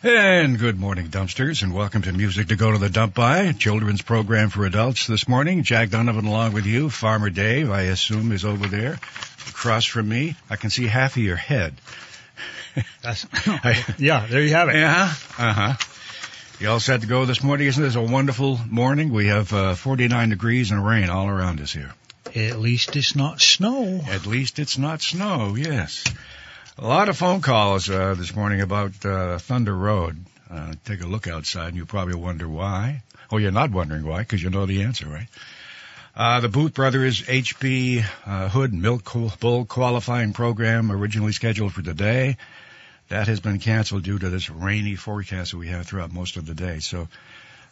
And good morning, dumpsters, and welcome to Music to Go to the Dump By, children's program for adults this morning. Jack Donovan along with you. Farmer Dave, I assume, is over there. Across from me, I can see half of your head. That's, yeah, there you have it. Yeah, uh-huh. You all set to go this morning? Isn't this a wonderful morning? We have uh, 49 degrees and rain all around us here. At least it's not snow. At least it's not snow, yes. A lot of phone calls uh, this morning about uh, Thunder Road. Uh, take a look outside, and you probably wonder why. Oh, you're not wondering why, because you know the answer, right? Uh, the Booth Brothers HP uh, Hood Milk Bowl qualifying program originally scheduled for today. That has been canceled due to this rainy forecast that we have throughout most of the day. So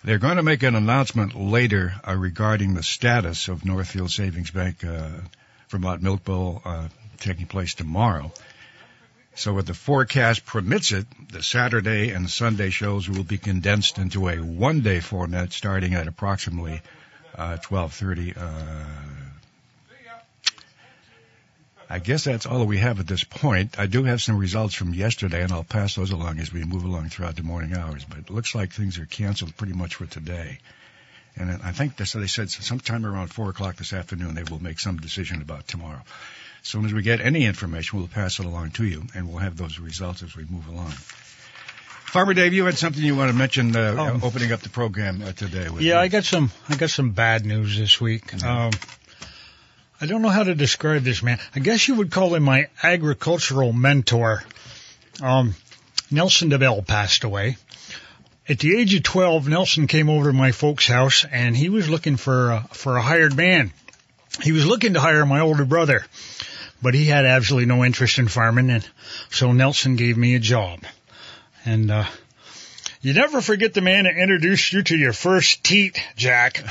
they're going to make an announcement later uh, regarding the status of Northfield Savings Bank uh, Vermont Milk Bowl uh, taking place tomorrow. So if the forecast permits it, the Saturday and Sunday shows will be condensed into a one-day format starting at approximately uh, 12:30. Uh, I guess that's all we have at this point. I do have some results from yesterday, and I'll pass those along as we move along throughout the morning hours. But it looks like things are canceled pretty much for today. And I think they said sometime around four o'clock this afternoon they will make some decision about tomorrow. As soon as we get any information, we'll pass it along to you, and we'll have those results as we move along. Farmer Dave, you had something you want to mention uh, oh. opening up the program uh, today. yeah, you. I got some. I got some bad news this week. Mm-hmm. Um, I don't know how to describe this man. I guess you would call him my agricultural mentor. Um, Nelson DeBell passed away. At the age of 12, Nelson came over to my folks' house and he was looking for a, for a hired man. He was looking to hire my older brother but he had absolutely no interest in farming, and so Nelson gave me a job. And uh, you never forget the man that introduced you to your first teat, Jack.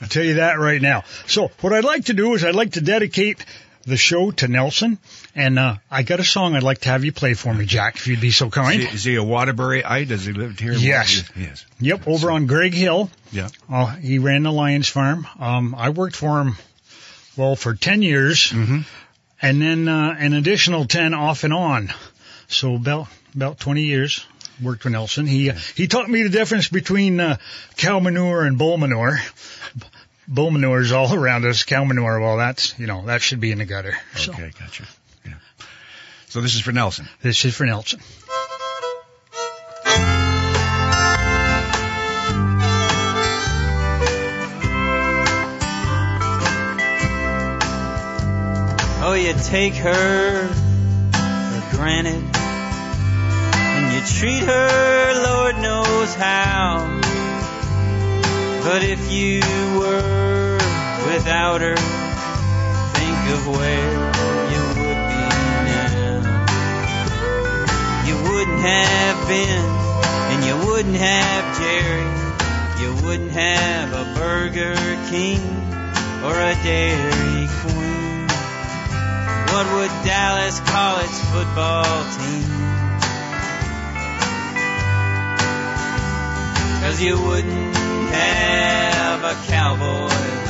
I'll tell you that right now. So what I'd like to do is I'd like to dedicate the show to Nelson. And uh, I got a song I'd like to have you play for me, Jack, if you'd be so kind. Is he, is he a Waterbury-ite? Does he live here? Yes. Yes. Yep, over so, on Greg Hill. Yeah. Uh, he ran the Lions Farm. Um, I worked for him, well, for 10 years. Mm-hmm and then uh, an additional ten off and on. So about about 20 years worked with Nelson. He uh, he taught me the difference between uh, cow manure and bull manure. Bull manure is all around us. Cow manure, well, that's you know that should be in the gutter. So. Okay, gotcha. Yeah. So this is for Nelson. This is for Nelson. You take her for granted, and you treat her, Lord knows how. But if you were without her, think of where you would be now. You wouldn't have been, and you wouldn't have Jerry. You wouldn't have a Burger King or a Dairy. What would Dallas call its football team? Cause you wouldn't have a cowboy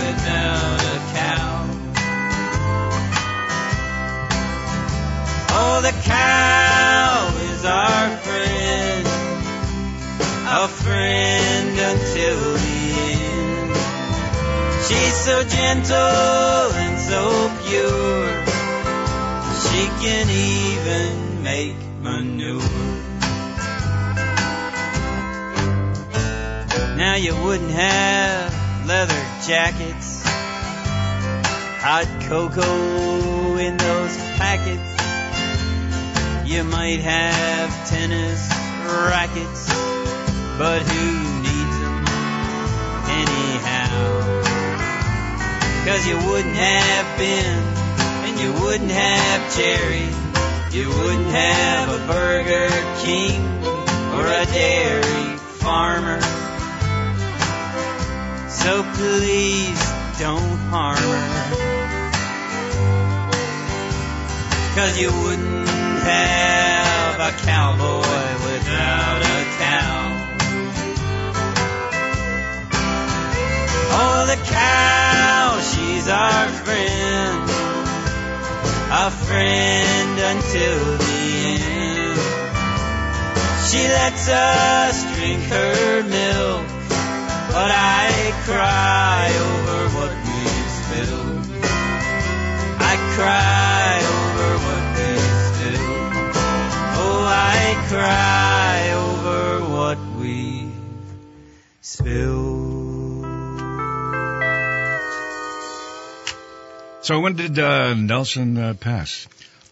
without a cow. Oh, the cow is our friend, a friend until the end. She's so gentle and so pure she can even make manure. Now you wouldn't have leather jackets, hot cocoa in those packets. You might have tennis rackets, but who needs them anyhow? Cause you wouldn't have been you wouldn't have Jerry. You wouldn't have a Burger King or a dairy farmer. So please don't harm her. Cause you wouldn't have a cowboy without a cow. Oh, the cow, she's our friend a friend until the end. She lets us drink her milk, but I cry over what we've spilled. I cry over what we've spilled. Oh, I cry over what we've spilled. So when did uh, Nelson uh, pass?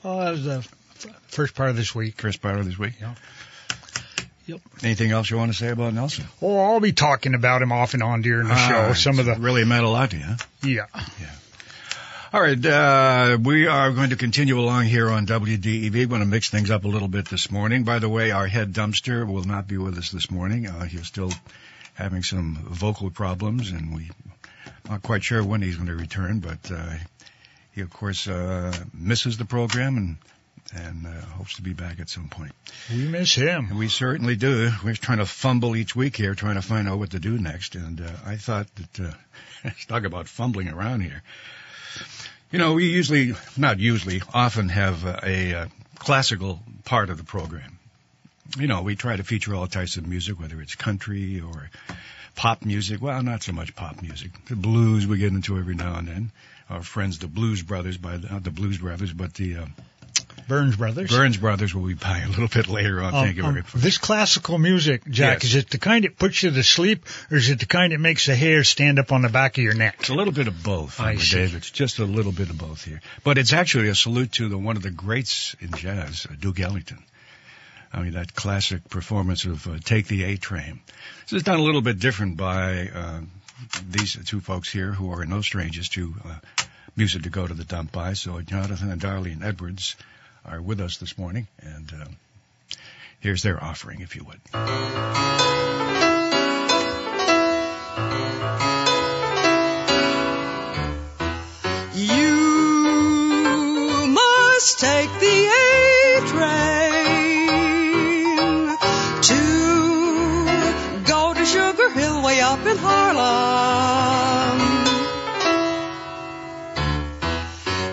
Oh, that was the f- first part of this week. First part of this week? Yeah. Yep. Anything else you want to say about Nelson? Oh, I'll be talking about him off and on during the show. Ah, Some of the, really meant a lot to you. Huh? yeah. All right, uh, we are going to continue along here on WDEV. We're going to mix things up a little bit this morning. By the way, our head dumpster will not be with us this morning. Uh, he's still having some vocal problems, and we're not quite sure when he's going to return. But uh, he, of course, uh, misses the program and and uh, hopes to be back at some point. We miss him. We certainly do. We're trying to fumble each week here, trying to find out what to do next. And uh, I thought that uh, let's talk about fumbling around here. You know, we usually, not usually, often have a, a, uh classical part of the program. You know, we try to feature all types of music, whether it's country or pop music. Well, not so much pop music. The blues we get into every now and then. Our friends, the Blues Brothers, by the, not the Blues Brothers, but the uh, Burns Brothers. Burns Brothers will be by a little bit later on. Um, Thank you um, very much. this classical music, Jack, Yes. is it the kind that puts you to sleep, or is it the kind that makes the hair stand up on the back of your neck? It's a little bit of both, I see. Dave. It's just a little bit of both here. But it's actually a salute to the, one of the greats in jazz, uh, Duke Ellington. I mean, that classic performance of uh, Take the A Train. This is done a little bit different by uh, these two folks here who are no strangers to uh, music to go to the dump by. So Jonathan and Darlene Edwards are with us this morning, and uh, here's their offering, if you would. You must take the in Harlem.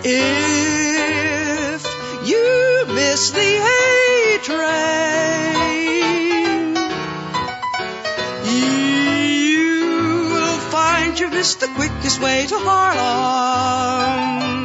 If you miss the A train, you'll find you missed the quickest way to Harlem.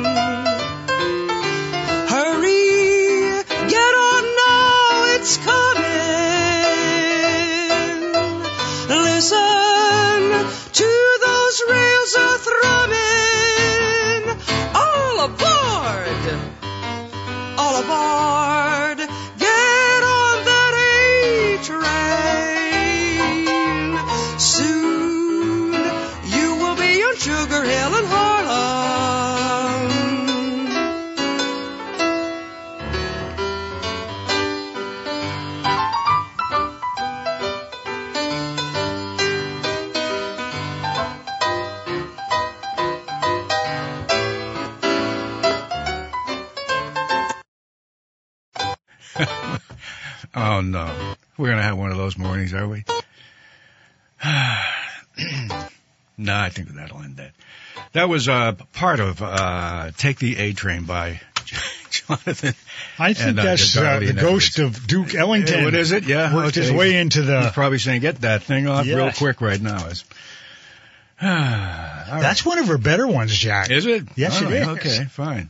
That was uh, part of uh, "Take the A Train" by Jonathan. I think And, uh, that's the uh, the ghost of Duke Ellington. Hey, what is it? Yeah, worked his okay. way into He's the. probably saying, "Get that thing off real quick right now." Is That's one of her better ones, Jack. Is it? Yes, All it right, is. Okay, fine.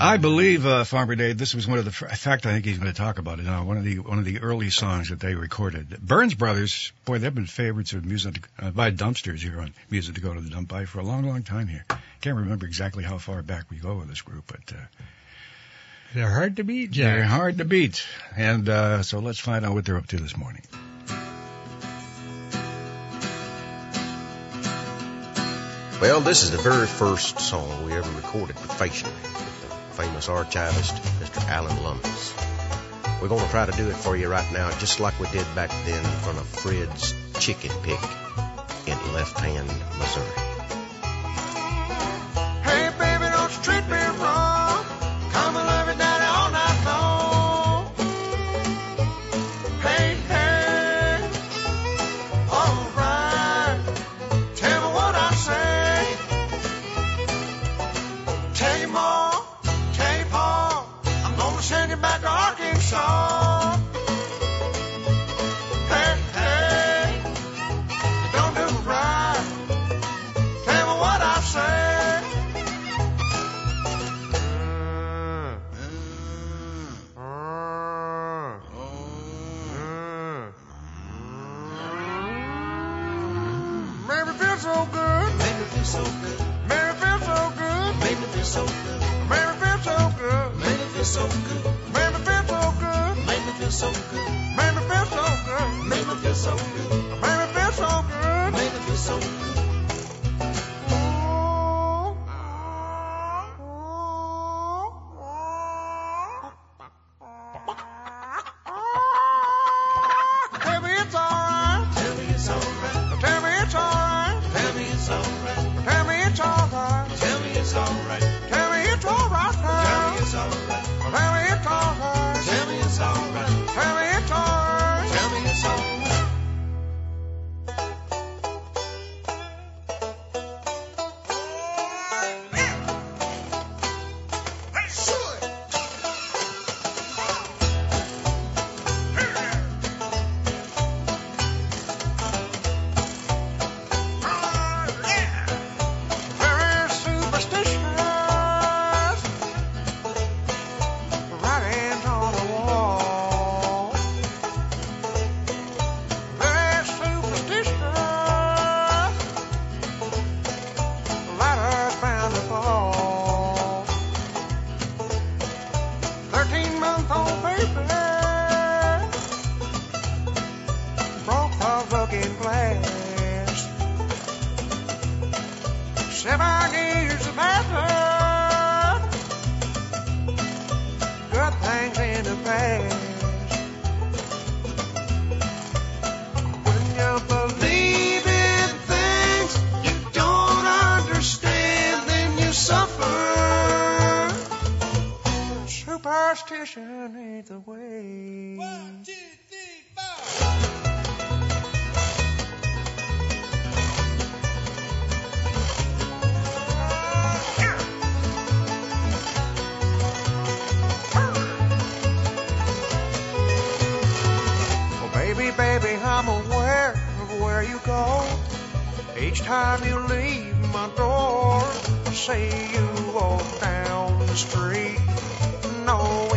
I believe uh, Farmer Dave. This was one of the. In fact, I think he's going to talk about it now. One of the one of the early songs that they recorded. Burns Brothers. Boy, they've been favorites of music uh, by dumpsters here on music to go to the dump by for a long, long time here. Can't remember exactly how far back we go with this group, but uh, They're hard to beat, they're hard to beat. And uh, so let's find out what they're up to this morning. Well, this is the very first song we ever recorded professionally with the famous archivist, Mr. Alan Lummis. We're going to try to do it for you right now, just like we did back then in front of Fred's Chicken Pick in Left Hand, Missouri. Say you walk down the street, knowing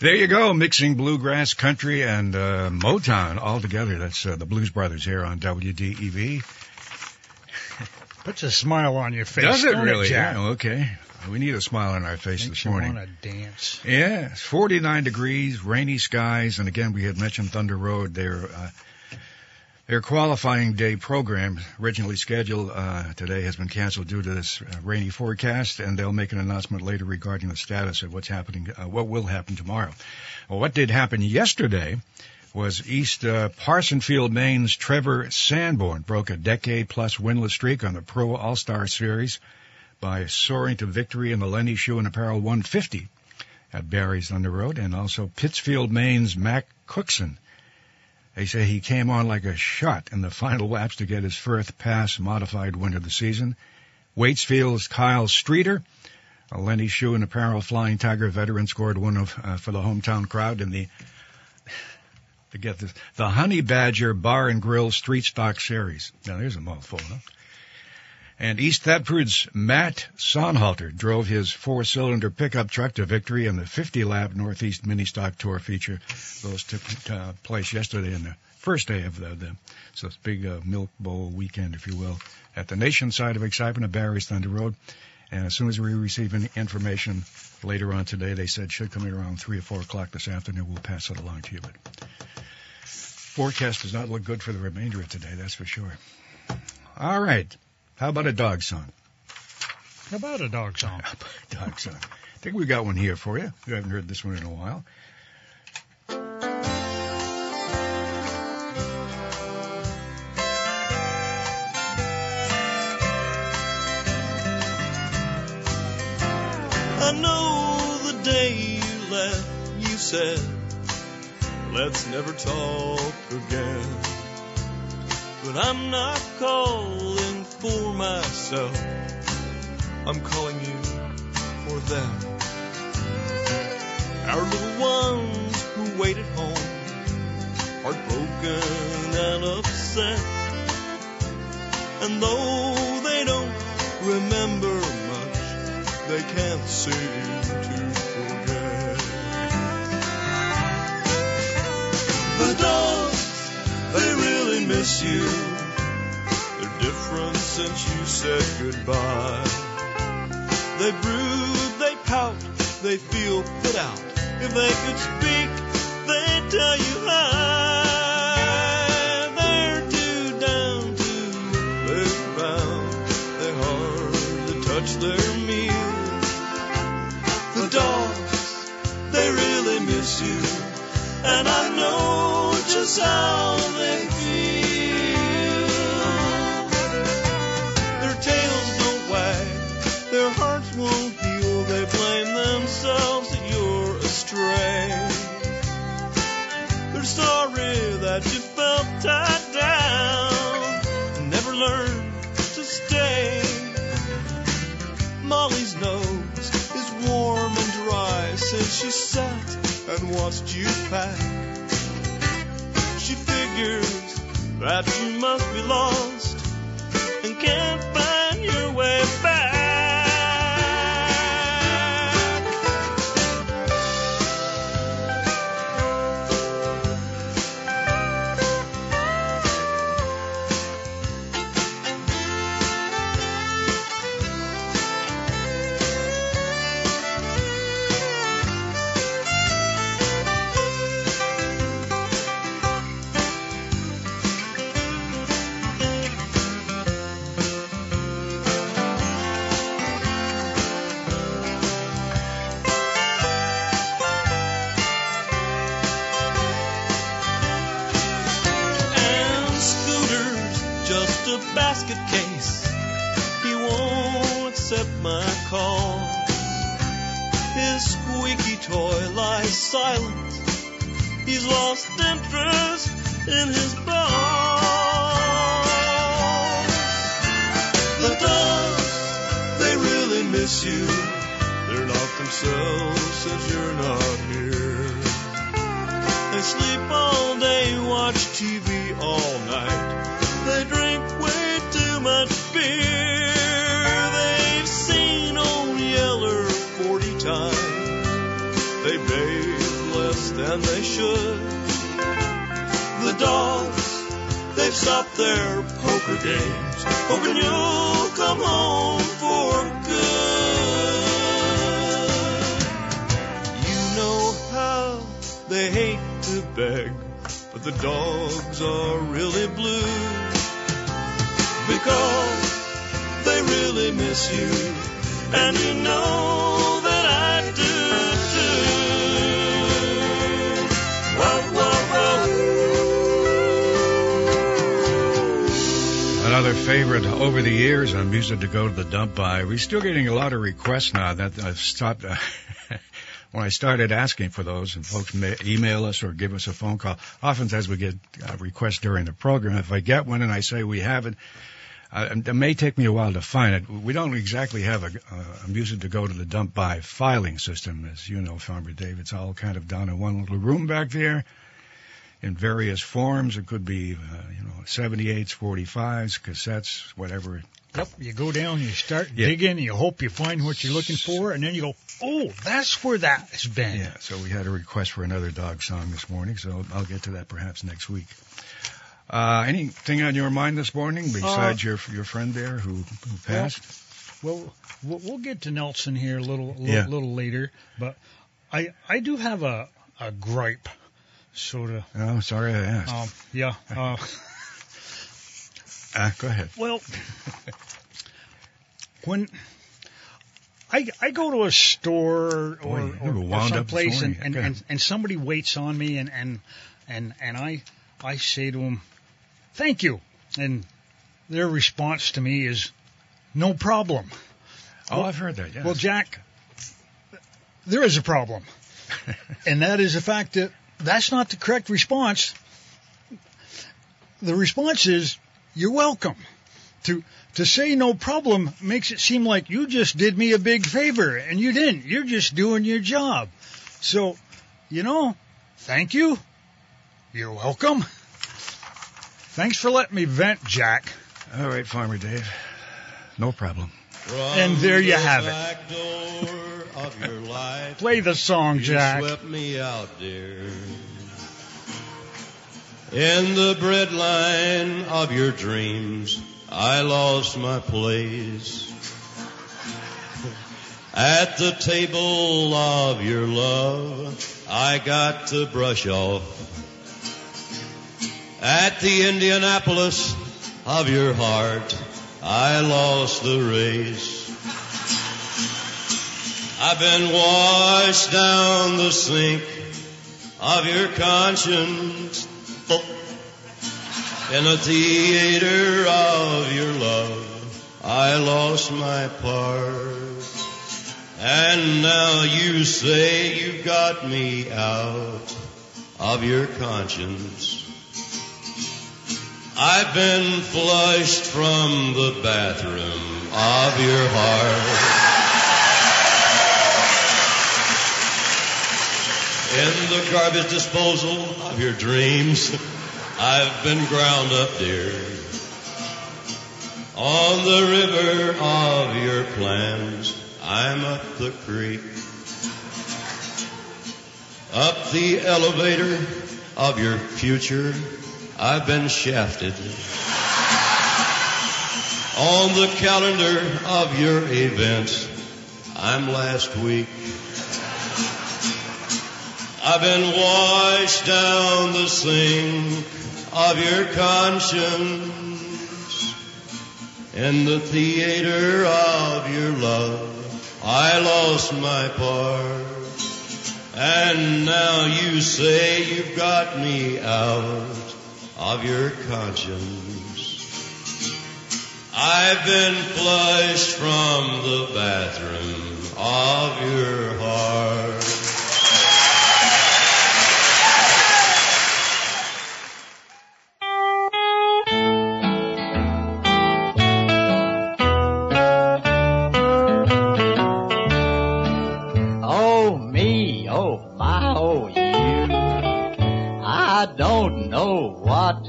There you go, mixing bluegrass, country, and uh, Motown all together. That's uh, the Blues Brothers here on WDEV. Puts a smile on your face. Does it really? Jack? Yeah, okay. We need a smile on our face Makes this morning. want to dance. Yeah, it's 49 degrees, rainy skies, and again we had mentioned Thunder Road. Their uh, their qualifying day program, originally scheduled uh, today, has been canceled due to this uh, rainy forecast, and they'll make an announcement later regarding the status of what's happening, uh, what will happen tomorrow. Well, what did happen yesterday was East uh, Parsonsfield, Maine's Trevor Sanborn broke a decade-plus winless streak on the Pro All-Star Series by soaring to victory in the Lenny Shoe and Apparel 150 at Barre's on the Road, and also Pittsfield, Maine's Mac Cookson. They say he came on like a shot in the final laps to get his first pass modified win of the season. Waitsfield's Kyle Streeter, a Lenny Shoe and Apparel Flying Tiger veteran, scored one of uh, for the hometown crowd in the to get this the Honey Badger Bar and Grill Street Stock Series. Now there's a mouthful, huh? And East Thetford's Matt Sonhalter drove his four-cylinder pickup truck to victory in the 50-lap Northeast Mini Stock Tour feature. Those took uh, place yesterday in the first day of the, the so it's big uh, Milk Bowl weekend, if you will, at the nation side of excitement at Barre's Thunder Road. And as soon as we receive any information later on today, they said should come in around three or four o'clock this afternoon. We'll pass it along to you. But forecast does not look good for the remainder of today, that's for sure. All right. How about a dog song? How about a dog song? dog song. I think we got one here for you. You haven't heard this one in a while. I know the day you left, you said, let's never talk again. But I'm not calling for myself, I'm calling you for them. Our little ones who wait at home, heartbroken and upset. And though they don't remember much, they can't seem to forget. The dogs, they really miss you. Different since you said goodbye. They brood, they pout, they feel put out. If they could speak, they'd tell you hi. They're too down to live bound. They hardly touch their meals. The dogs, they really miss you. And I know just how they that you felt tied down never learned to stay. Molly's nose is warm and dry since she sat and watched you pack. She figures that you must be lost but the dogs are really blue because they really miss you, and you know that I do too. Whoa, whoa, whoa. Another favorite over the years on music to go to the dump by. We're still getting a lot of requests now that I've stopped. Uh, Uh, when I started asking for those, and folks may email us or give us a phone call, oftentimes we get uh, requests during the program. If I get one and I say we have it, uh, it may take me a while to find it. We don't exactly have a, a music to go to the dump by filing system, as you know, Farmer Dave. It's all kind of down in one little room back there in various forms. It could be, uh, you know, 78s, 45s, cassettes, whatever. Yep. You go down, you start Yeah. digging, you hope you find what you're looking for, and then you go, oh, that's where that has been. Yeah, so we had a request for another dog song this morning, so I'll get to that perhaps next week. Uh, anything on your mind this morning besides your your friend there who, who passed? Well, we'll we'll get to Nelson here a little, little, Yeah. little later, but I I do have a a gripe, sort of. oh, sorry I asked. Um, yeah. Uh, Uh, go ahead. Well, when I I go to a store Boy, or, you or, or wound up someplace and, and, and, and somebody waits on me and, and and and I I say to them, "Thank you," and their response to me is, "No problem." Oh, I've heard that. Yes. Well, Jack, there is a problem, and that is the fact that that's not the correct response. The response is, "You're welcome." To to say no problem makes it seem like you just did me a big favor, and you didn't. You're just doing your job. So, you know, thank you. You're welcome. Thanks for letting me vent, Jack. All right, Farmer Dave. No problem. And there you From the have it. door of your life, Play the song, you Jack. In the breadline of your dreams, I lost my place. At the table of your love, I got to brush off. At the Indianapolis of your heart, I lost the race. I've been washed down the sink of your conscience in the theater of your love. I lost my part. And now you say you've got me out of your conscience. I've been flushed from the bathroom of your heart. In the garbage disposal of your dreams, I've been ground up, dear. On the river of your plans, I'm up the creek. Up the elevator of your future, I've been shafted. On the calendar of your events, I'm last week. I've been washed down the sink of your conscience in the theater of your love. I lost my part. And now you say you've got me out of your conscience. I've been flushed from the bathroom of your heart.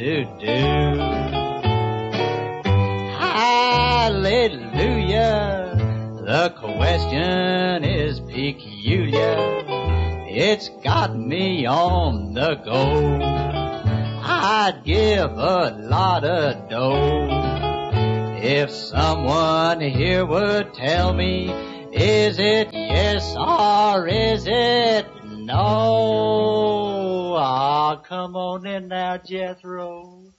To do. Hallelujah. The question is peculiar. It's got me on the go. I'd give a lot of dough if someone here would tell me, is it yes or is it no? Ah, come on in now, Jethro.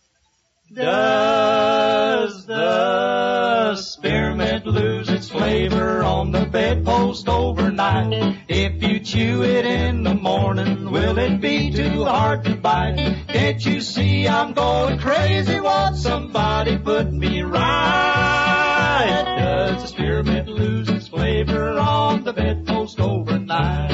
Does the spearmint lose its flavor on the bedpost overnight? If you chew it in the morning, will it be too hard to bite? Can't you see I'm going crazy? Want somebody put me right? Does the spearmint lose its flavor on the bedpost overnight?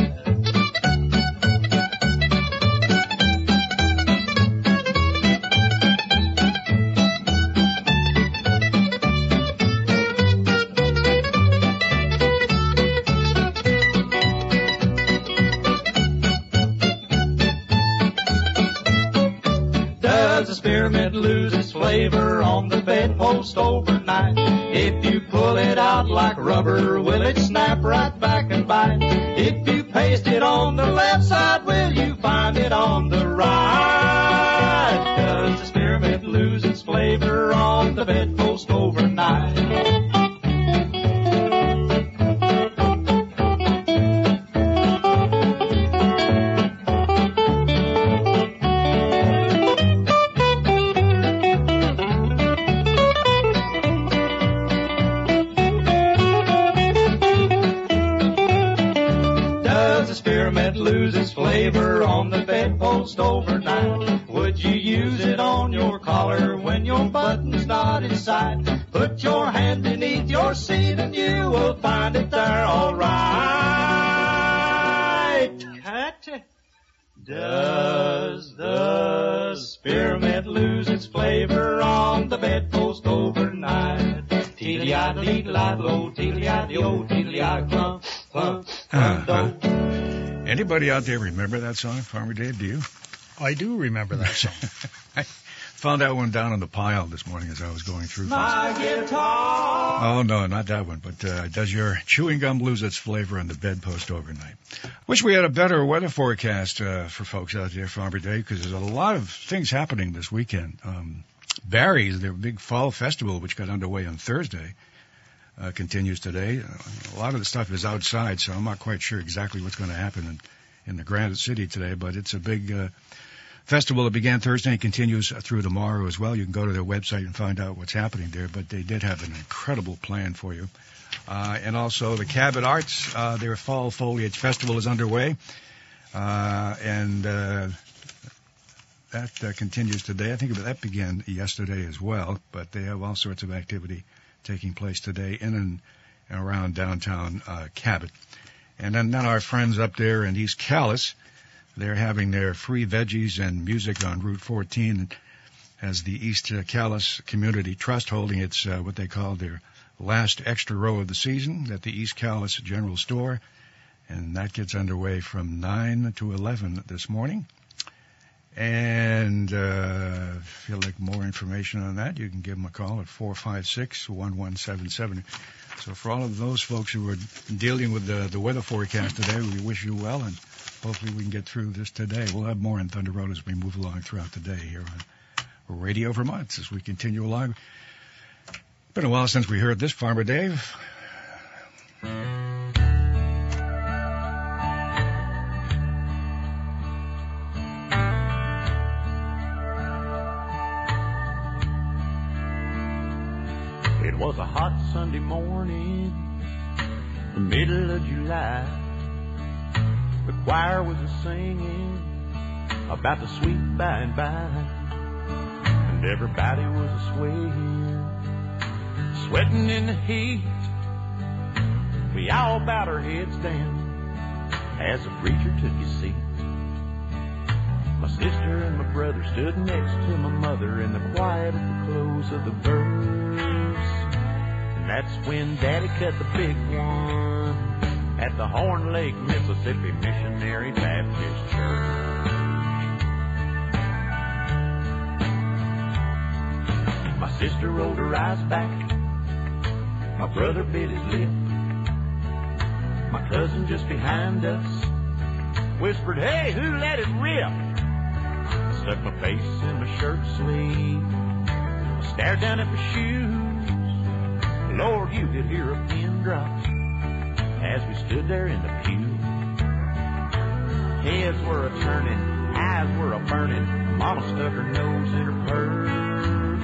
Flavor on the bedpost overnight? If you pull it out like rubber, will it snap right back and bite? If you paste it on the left side, will you find it on the right? Does the spearmint lose its flavor on the bedpost overnight? Anybody out there remember that song, Farmer Dave? Do you? I do remember that song. I found that one down on the pile this morning as I was going through. My guitar. Oh no, not that one. But uh, does your chewing gum lose its flavor on the bedpost overnight? Wish we had a better weather forecast uh, for folks out there, Farmer Dave, because there's a lot of things happening this weekend. Um, Barre's, their big fall festival, which got underway on Thursday, uh, continues today. Uh, a lot of the stuff is outside, so I'm not quite sure exactly what's going to happen in, in the Granite City today. But it's a big uh, festival that began Thursday and continues through tomorrow as well. You can go to their website and find out what's happening there, but they did have an incredible plan for you. Uh, and also the Cabot Arts, uh, their Fall Foliage Festival is underway. Uh, and, uh, that uh, continues today. I think that began yesterday as well, but they have all sorts of activity taking place today in and around downtown uh, Cabot. And then, then our friends up there in East Calais, they're having their free veggies and music on Route 14 as the East Calais Community Trust holding its uh, what they call their last extra row of the season at the East Calais General Store. And that gets underway from 9 to 11 this morning. And uh, if you'd like more information on that, you can give them a call at 456-1177. So for all of those folks who are dealing with the, the weather forecast today, we wish you well, and hopefully we can get through this today. We'll have more on Thunder Road as we move along throughout the day here on Radio Vermont as we continue along. Been a while since we heard this, Farmer Dave. Was a hot Sunday morning, the middle of July. The choir was a singing about the sweet by and by, and everybody was a swaying, sweating in the heat. We all bowed our heads down as the preacher took his seat. My sister and my brother stood next to my mother in the quiet at the close of the verse. That's when Daddy cut the big one at the Horn Lake, Mississippi Missionary Baptist Church. My sister rolled her eyes back. My brother bit his lip. My cousin just behind us whispered, Hey, who let it rip? I stuck my face in my shirt sleeve. I stared down at my shoes. Lord, you could hear a pin drop as we stood there in the pew. Heads were a turning, eyes were a burning. Mama stuck her nose in her purse.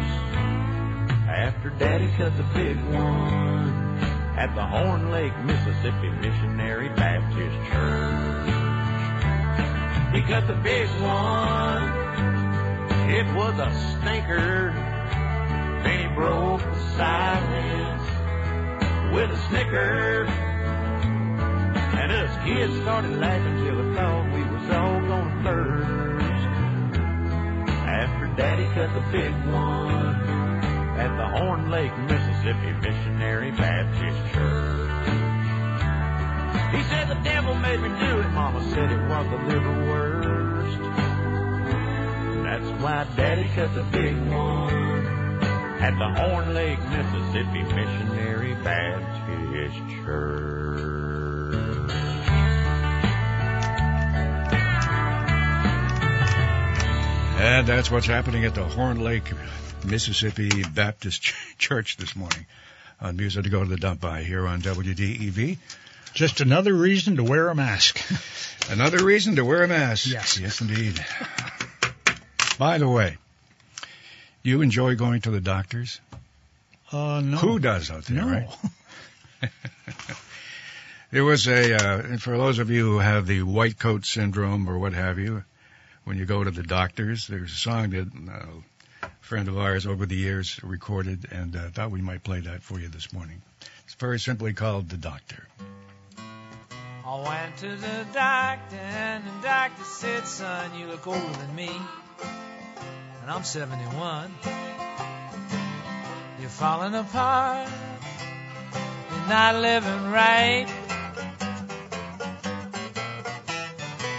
After Daddy cut the big one at the Horn Lake, Mississippi Missionary Baptist Church. He cut the big one. It was a stinker. Then he broke the silence with a snicker. And us kids started laughing till we thought we was all gonna burst. After Daddy cut the big one at the Horn Lake, Mississippi Missionary Baptist Church. He said the devil made me do it. Mama said it was the liverwurst. That's why Daddy cut the big one at the Horn Lake, Mississippi Missionary Baptist Church. And that's what's happening at the Horn Lake, Mississippi Baptist Ch- Church this morning on Music to Go to the Dump by here on WDEV. Just another reason to wear a mask. Another reason to wear a mask. Yes. Yes, indeed. By the way, you enjoy going to the doctors? Uh, no. Who does out there, No. right? There was a, uh, for those of you who have the white coat syndrome or what have you, when you go to the doctors. There's a song that uh, a friend of ours over the years recorded, and uh, thought we might play that for you this morning. It's very simply called "The Doctor." I went to the doctor and the doctor said, son, you look older than me. And I'm 71. You're falling apart. You're not living right.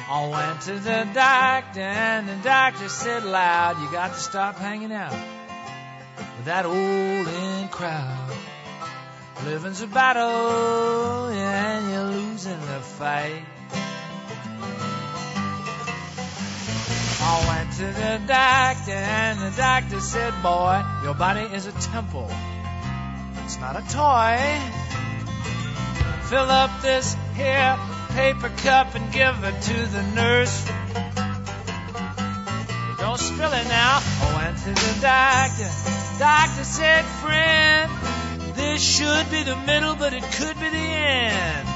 I went to the doctor and the doctor said loud, you got to stop hanging out with that old in crowd. Living's a battle, and you're losing the fight. I went to the doctor, and the doctor said, Boy, your body is a temple. It's not a toy. Fill up this here paper cup and give it to the nurse. Don't spill it now. I went to the doctor. Doctor said, Friend, this should be the middle, but it could be the end.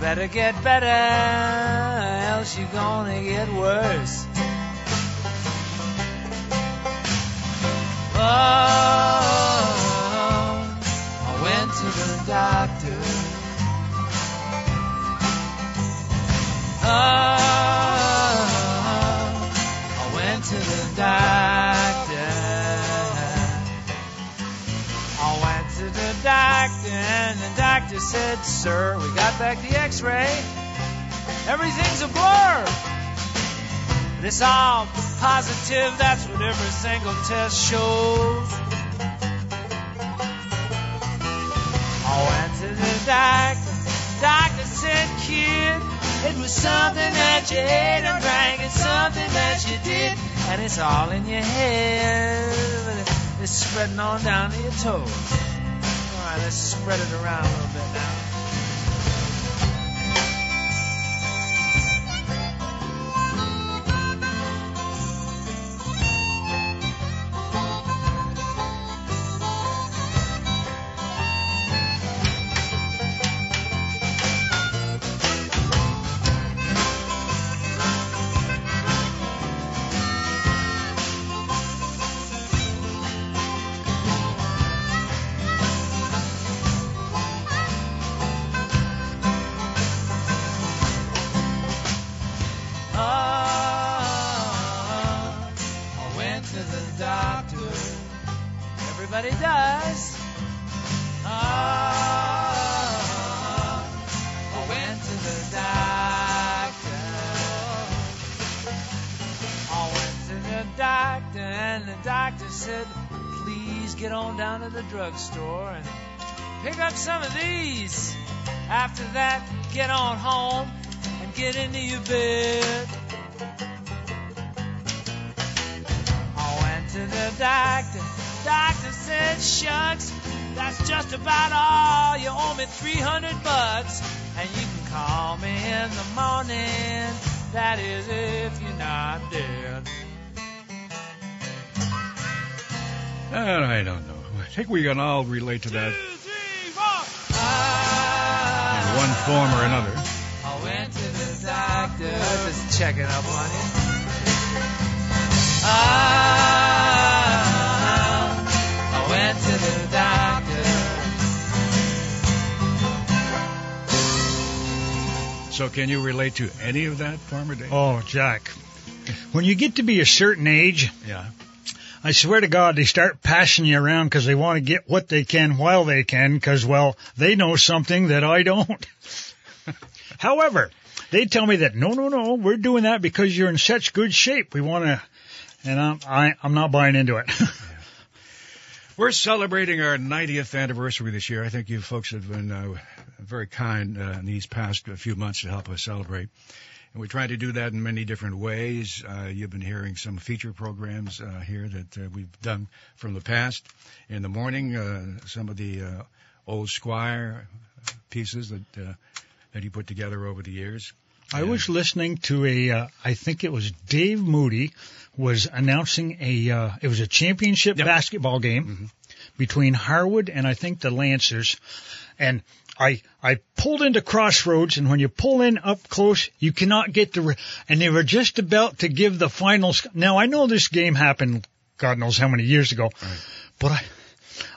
Better get better, else you're gonna get worse. Oh, I went to the doctor. Oh, I went to the doctor. Doctor said, Sir, we got back the x-ray. Everything's a blur. This all positive, that's what every single test shows. I went to the doctor. Doctor said, kid, it was something that you ate and drank. It's something that you did. And it's all in your head. It's spreading on down to your toes. Let's spread it around to the drugstore and pick up some of these. After that, get on home and get into your bed. I went to the doctor. Doctor said, shucks, that's just about all. You owe me 300 bucks, and you can call me in the morning. That is if you're not dead. Don't know. I think we can all relate to that in one form or another. I went to the doctor, just checking up on you. Ah, I went to the doctor. So can you relate to any of that, Farmer Dave? Oh, Jack. When you get to be a certain age, Yeah. I swear to God, they start passing you around because they want to get what they can while they can because, well, they know something that I don't. However, they tell me that, no, no, no, we're doing that because you're in such good shape. We want to, and I'm, I, I'm not buying into it. We're celebrating our 90th anniversary this year. I think you folks have been uh, very kind uh, in these past few months to help us celebrate. And we try to do that in many different ways. Uh, you've been hearing some feature programs uh, here that uh, we've done from the past. In the morning, uh, some of the uh, old Squire pieces that uh, that he put together over the years. I was listening to a, uh, I think it was Dave Moody was announcing a, uh, it was a championship Yep. basketball game Mhm. between Harwood and I think the Lancers, and I I pulled into Crossroads, and when you pull in up close, you cannot get the. And they were just about to give the final. sc- Now I know this game happened, God knows how many years ago, but I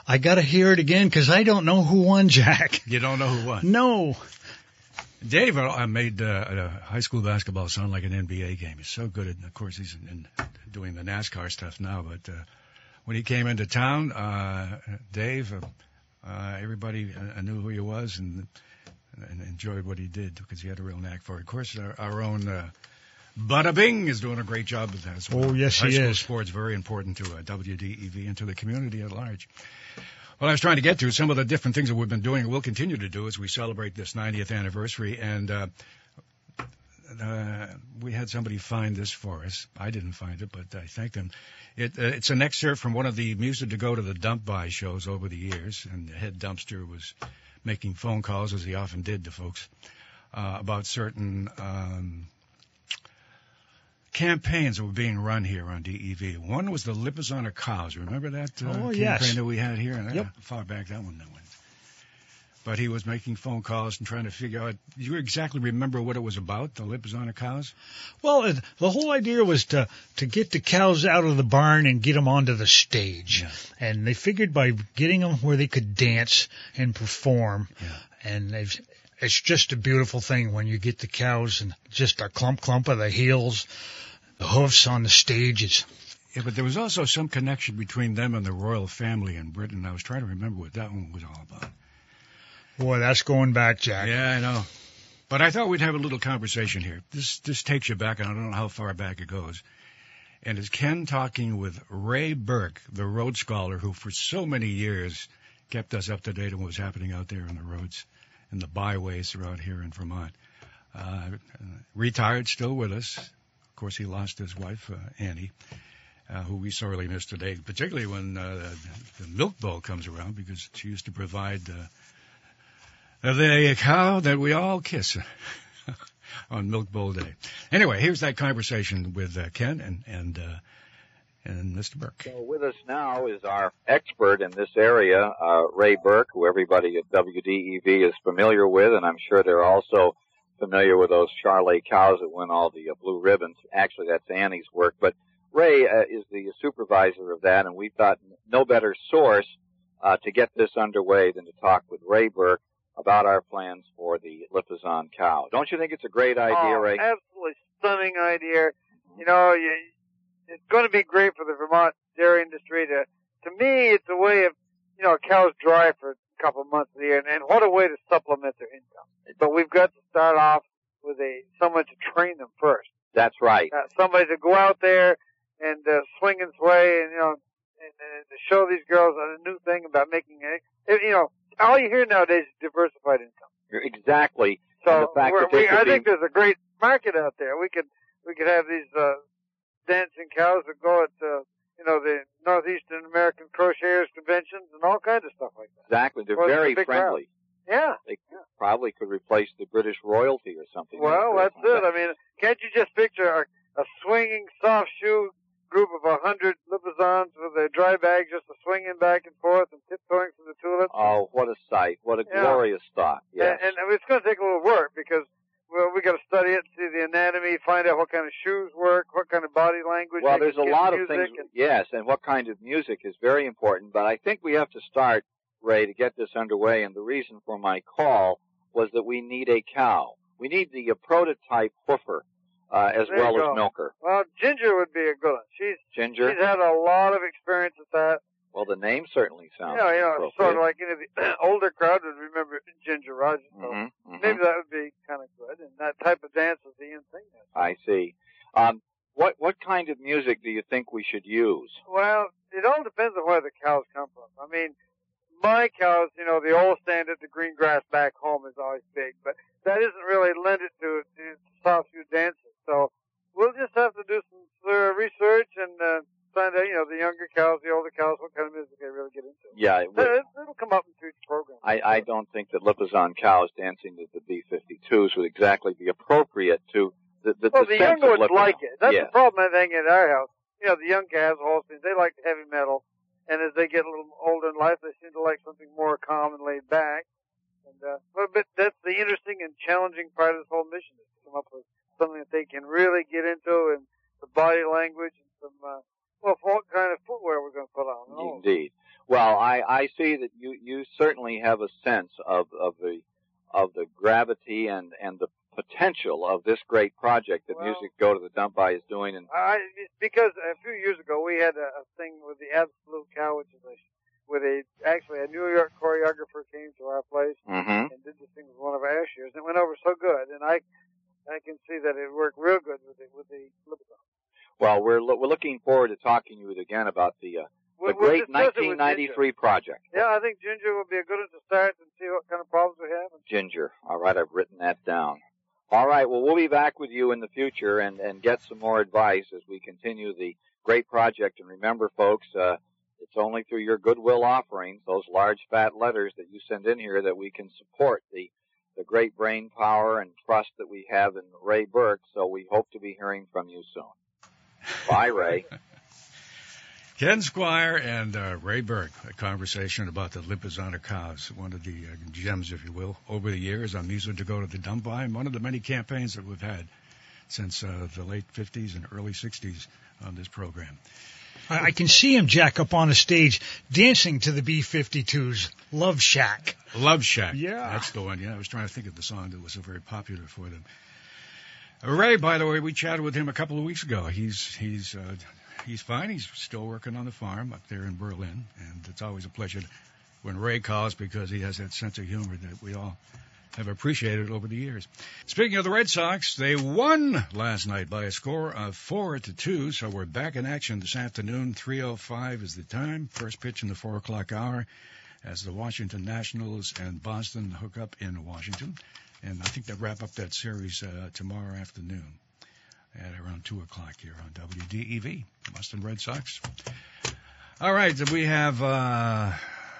I got to hear it again because I don't know who won, Jack. You don't know who won. No. Dave I made uh, uh, high school basketball sound like an NBA game. He's so good at, of course, he's in, in doing the NASCAR stuff now. But uh, when he came into town, uh, Dave, uh, uh, everybody uh, knew who he was and, and enjoyed what he did because he had a real knack for it. Of course, our, our own uh, Bada Bing is doing a great job with that as well. Oh, yes, high he school is. sports very important to uh, WDEV and to the community at large. Well, I was trying to get to some of the different things that we've been doing and will continue to do as we celebrate this 90th anniversary. And uh, uh, we had somebody find this for us. I didn't find it, but I thank them. It, uh, it's an excerpt from one of the Music to Go to the Dump By shows over the years, and the head dumpster was making phone calls, as he often did to folks, uh, about certain um, campaigns that were being run here on DEV. One was the Lipizzaner cows. Remember that uh, Oh, campaign yes. that we had here? Yep. Far back that one that went. But he was making phone calls and trying to figure out. Do you exactly remember what it was about? The Lipizzaner cows? Well, it, the whole idea was to to get the cows out of the barn and get them onto the stage, Yeah. and they figured by getting them where they could dance and perform, Yeah. and they've. It's just a beautiful thing when you get the cows and just a clump clump of the heels, the hoofs on the stage. Yeah, but there was also some connection between them and the royal family in Britain. I was trying to remember what that one was all about. Boy, that's going back, Jack. Yeah, I know. But I thought we'd have a little conversation here. This this takes you back, and I don't know how far back it goes. And it's Ken talking with Ray Burke, the road scholar who for so many years kept us up to date on what was happening out there on the roads and the byways throughout here in Vermont. Uh, retired, still with us. Of course, he lost his wife, uh, Annie, uh, who we sorely miss today, particularly when uh, the Milk Bowl comes around because she used to provide the cow that we all kiss on Milk Bowl Day. Anyway, here's that conversation with uh, Ken and and uh, and Mr. Burke. So with us now is our expert in this area, uh, Ray Burke, who everybody at WDEV is familiar with, and I'm sure they're also familiar with those Charley cows that win all the uh, blue ribbons. Actually, that's Annie's work, but Ray uh, is the supervisor of that, and we thought no better source uh, to get this underway than to talk with Ray Burke about our plans for the Lipizzan cow. Don't you think it's a great idea, oh, Ray? Absolutely stunning idea. You know, you, it's going to be great for the Vermont dairy industry. To to me, it's a way of you know a cows dry for a couple of months of the year, and, and what a way to supplement their income. But we've got to start off with a someone to train them first. That's right. Uh, somebody to go out there and uh, swing and sway, and you know, and, and to show these girls a new thing about making it. You know, all you hear nowadays is diversified income. Exactly. So the fact we're, that we, I think there's a great market out there. We could we could have these uh, dancing cows that go at uh, you know the northeastern American crocheters conventions and all kinds of stuff like that. Exactly. They're Well, very big crowd. friendly. Yeah. They probably could replace the British royalty or something. Well, like that's that. it. I mean, can't you just picture a, a swinging soft shoe group of a hundred Lipizzans with their dry bags just swinging back and forth and tiptoeing through the tulips? Oh, what a sight! What a Yeah. glorious thought! Yeah, And, and it's going to take a little work because well, we got to study it, see the anatomy, find out what kind of shoes work, what kind of body language. well, there's a lot of things. and- Yes, and what kind of music is very important. But I think we have to start, Ray, to get this underway. And the reason for my call was that we need a cow. We need the prototype hoofer uh, as There well as milker. Well, Ginger would be a good one. She's Ginger. she's had a lot of experience with that. Well, the name certainly sounds. Yeah, you know, sort of like you know, the older crowd would remember Ginger Rogers. So Mhm, mhm. maybe that would be kind of good. And that type of dance is the in thing. I see. Um, what what kind of music do you think we should use? Well, it all depends on where the cows come from. I mean, my cows, you know, the old standard, the green grass back home is always big, but that isn't really lended to, to soft shoe dances. So we'll just have to do some uh, research and uh, find out, you know, the younger cows, the older cows, what kind of music they really get into. Yeah, it It, it'll come up in future programs. I, I don't think that Lipizzan cows dancing to the B-52s would exactly be appropriate to the, the, well, the younger Lipizzan. like it. That's yeah. the problem I think at our house. You know, the young calves, Holsteins, they like heavy metal. And as they get a little older in life, they seem to like something more calm and laid back. And uh, but that's the interesting and challenging part of this whole mission is to come up with something that they can really get into and the body language and some uh, well, what kind of footwear we're going to put on. Indeed. Well, I, I see that you, you certainly have a sense of, of the of the gravity and, and the potential of this great project that Well- Music Go to the Dump By is doing. And I because a few years ago we had a, a thing with the Absolute Cow, which is a with a actually a New York choreographer came to our place Mhm. and did this thing with one of our years, and it went over so good. And I I can see that it worked real good with the with the Lipizzan. well, we're lo- we're looking forward to talking to you again about the uh, the we'll great discuss it 1993 project. Yeah, I think Ginger would be a good one to start and see what kind of problems we have. Ginger. All right, I've written that down. All right, well, we'll be back with you in the future and, and get some more advice as we continue the great project. And remember, folks, uh, it's only through your goodwill offerings, those large fat letters that you send in here, that we can support the, the great brain power and trust that we have in Ray Burke. So we hope to be hearing from you soon. Bye, Ray. Ken Squire and uh, Ray Burke, a conversation about the Lipizzana cows, one of the uh, gems, if you will, over the years on Go to the Dump By, and one of the many campaigns that we've had since uh, the late 50s and early 60s on this program. I, I can see him, Jack, up on a stage dancing to the B-52's Love Shack. Love Shack. Yeah. That's the one. Yeah, I was trying to think of the song that was so very popular for them. Ray, by the way, we chatted with him a couple of weeks ago. He's he's uh, he's fine. He's still working on the farm up there in Berlin, and it's always a pleasure when Ray calls because he has that sense of humor that we all have appreciated over the years. Speaking of the Red Sox, they won last night by a score of four to two, so we're back in action this afternoon. 3:05 is the time. First pitch in the four o'clock hour as the Washington Nationals and Boston hook up in Washington. And I think they'll wrap up that series uh, tomorrow afternoon at around 2 o'clock here on WDEV, Boston Red Sox. All right, so we have, uh,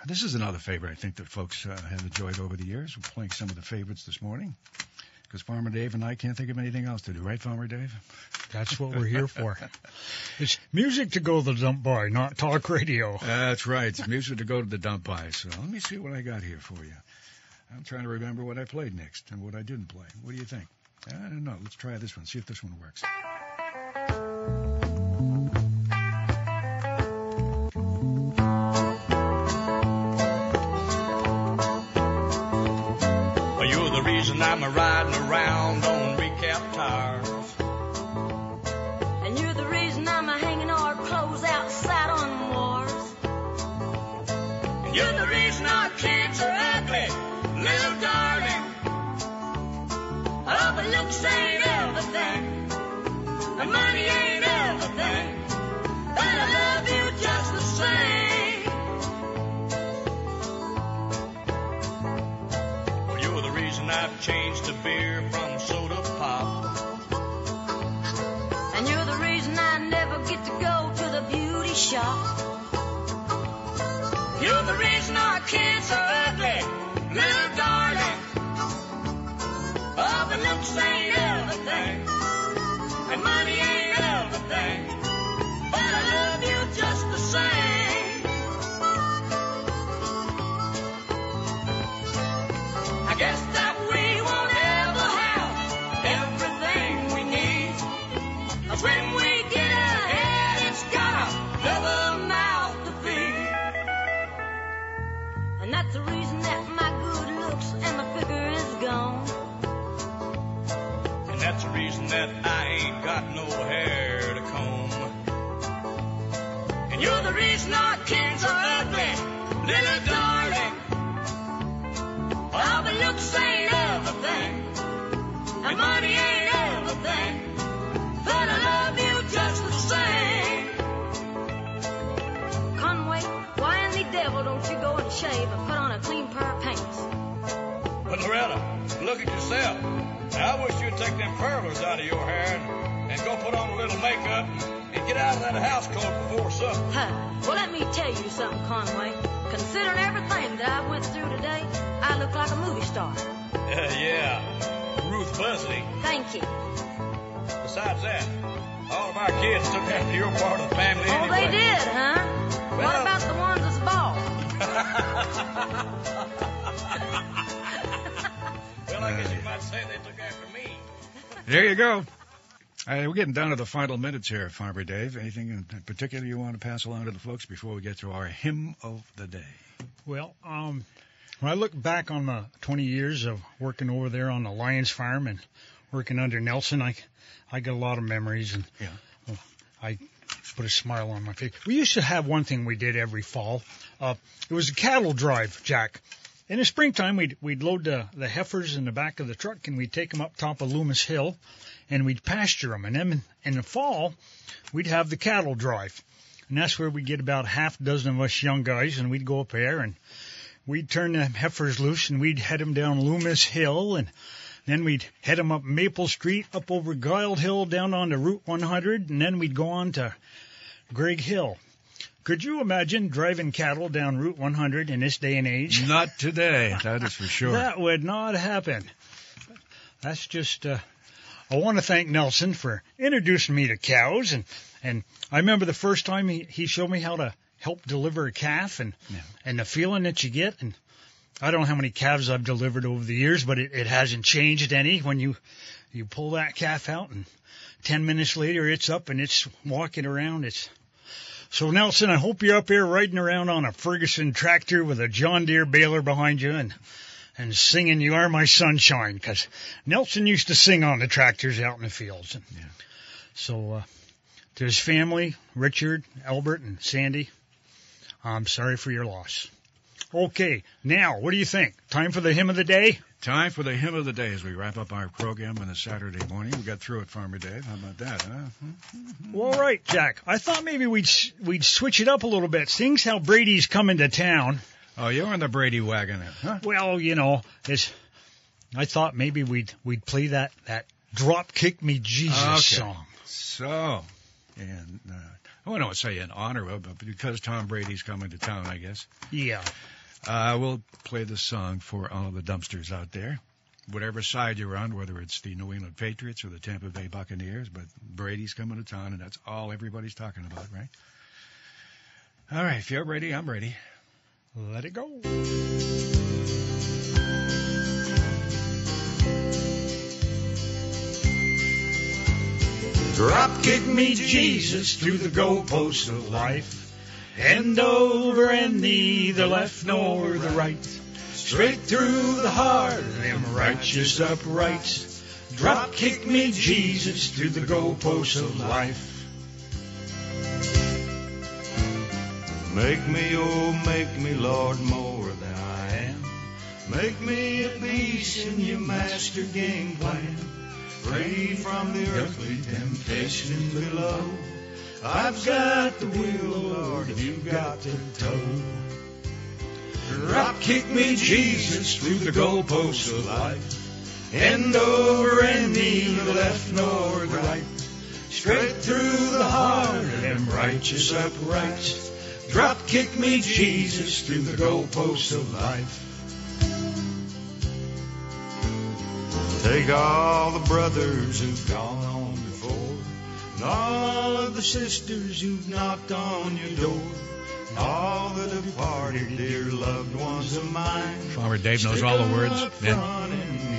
this is another favorite I think that folks uh, have enjoyed over the years. We're playing some of the favorites this morning because Farmer Dave and I can't think of anything else to do, right, Farmer Dave? That's what we're here for. It's music to go to the dump by, not talk radio. That's right. It's music to go to the dump by. So let me see what I got here for you. I'm trying to remember what I played next and what I didn't play. What do you think? I don't know. Let's try this one. See if this one works. You're the reason I'm a riding changed to beer from soda pop. And you're the reason I never get to go to the beauty shop. You're the reason our kids are ugly, little darling. Oh, but looks ain't everything. And money ain't everything. But I love you just the same. I guess makeup and get out of that house coat before supper. Huh. Well, let me tell you something, Conway. Considering everything that I went through today, I look like a movie star. Uh, yeah, Ruth Buzzi. Thank you. Besides that, all of our kids took after your part of the family. Oh, anyway. they did, huh? Well, what about the ones that's bald? well, I guess you might say they took after me. There you go. Uh, we're getting down to the final minutes here, Farmer Dave. Anything in particular you want to pass along to the folks before we get to our hymn of the day? Well, um, when I look back on the 20 years of working over there on the Lions Farm and working under Nelson, I, I got a lot of memories and Yeah. well, I put a smile on my face. We used to have one thing we did every fall. Uh, it was a cattle drive, Jack. In the springtime, we'd we'd load the, the heifers in the back of the truck and we'd take them up top of Loomis Hill, and we'd pasture them. And then in, the fall, we'd have the cattle drive, and that's where we'd get about half a dozen of us young guys, and we'd go up there and we'd turn the heifers loose and we'd head them down Loomis Hill and then we'd head them up Maple Street, up over Guile Hill, down onto Route 100, and then we'd go on to Greg Hill. Could you imagine driving cattle down Route 100 in this day and age? Not today, that is for sure. That would not happen. That's just, uh, I want to thank Nelson for introducing me to cows. And, and I remember the first time he, he showed me how to help deliver a calf and, and the feeling that you get. And I don't know how many calves I've delivered over the years, but it, it hasn't changed any when you, you pull that calf out and 10 minutes later it's up and it's walking around. It's, so Nelson, I hope you're up here riding around on a Ferguson tractor with a John Deere baler behind you and and singing "You Are My Sunshine" because Nelson used to sing on the tractors out in the fields. And So uh, to his family, Richard, Albert, and Sandy, I'm sorry for your loss. Okay, now what do you think? Time for the hymn of the day? Time for the hymn of the day as we wrap up our program on a Saturday morning. We got through it, Farmer Dave. How about that, huh? Well, all right, Jack. I thought maybe we'd we'd switch it up a little bit. Seeing how Brady's coming to town. Oh, you're in the Brady wagon, huh? Well, you know, it's. I thought maybe we'd we'd play that that drop kick me Jesus Okay. song. So, and uh, I won't say in honor of, but because Tom Brady's coming to town, I guess. Yeah. Uh, we'll play the song for all the dumpsters out there. Whatever side you're on, whether it's the New England Patriots or the Tampa Bay Buccaneers, but Brady's coming to town, and that's all everybody's talking about, right? All right, if you're ready, I'm ready. Let it go. Drop kick me Jesus through the goalposts of life. End over and neither left nor the right. Straight through the heart of them righteous uprights. Drop kick me Jesus through the goalposts of life. Make me, oh, make me, Lord, more than I am. Make me a piece in your master game plan. Free from the earthly temptation below. I've got the will, Lord, and you've got the toe. Drop kick me, Jesus, through the goalposts of life. End over and neither left nor right. Straight through the heart of them righteous uprights. Drop kick me, Jesus, through the goalposts of life. Take all the brothers who've gone on before, and all of the sisters who've knocked on your door, and all the departed dear loved ones of mine. Farmer Dave knows all the words. Yeah.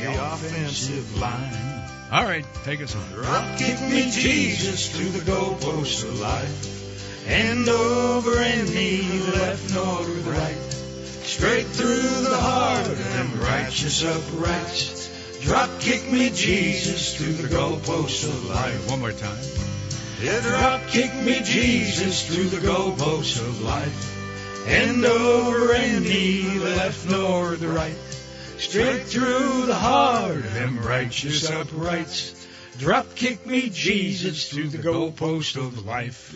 the offensive line. All right, take us on. Drop kick me, Jesus, through the goalposts of life. End over and neither left nor the right. Straight through the heart of them righteous uprights. Drop kick me, Jesus, through the goalposts of life. One more time. Yeah, drop kick me, Jesus, through the goalposts of life. And over and neither left nor the right. Straight through the heart of them righteous uprights. Drop kick me, Jesus, through the goalpost of life.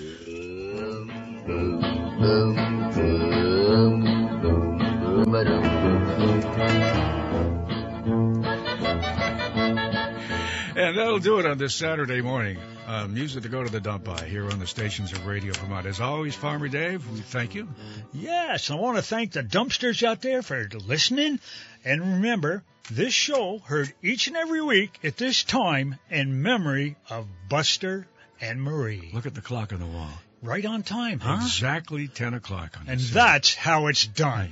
And that'll do it on this Saturday morning. Uh, music to go to the dump by here on the stations of Radio Vermont. As always, Farmer Dave, we thank you. Yes, I want to thank the dumpsters out there for listening. And remember, this show heard each and every week at this time in memory of Buster and Marie. Look at the clock on the wall. Right on time, huh? Exactly 10 o'clock on And that's how it's done.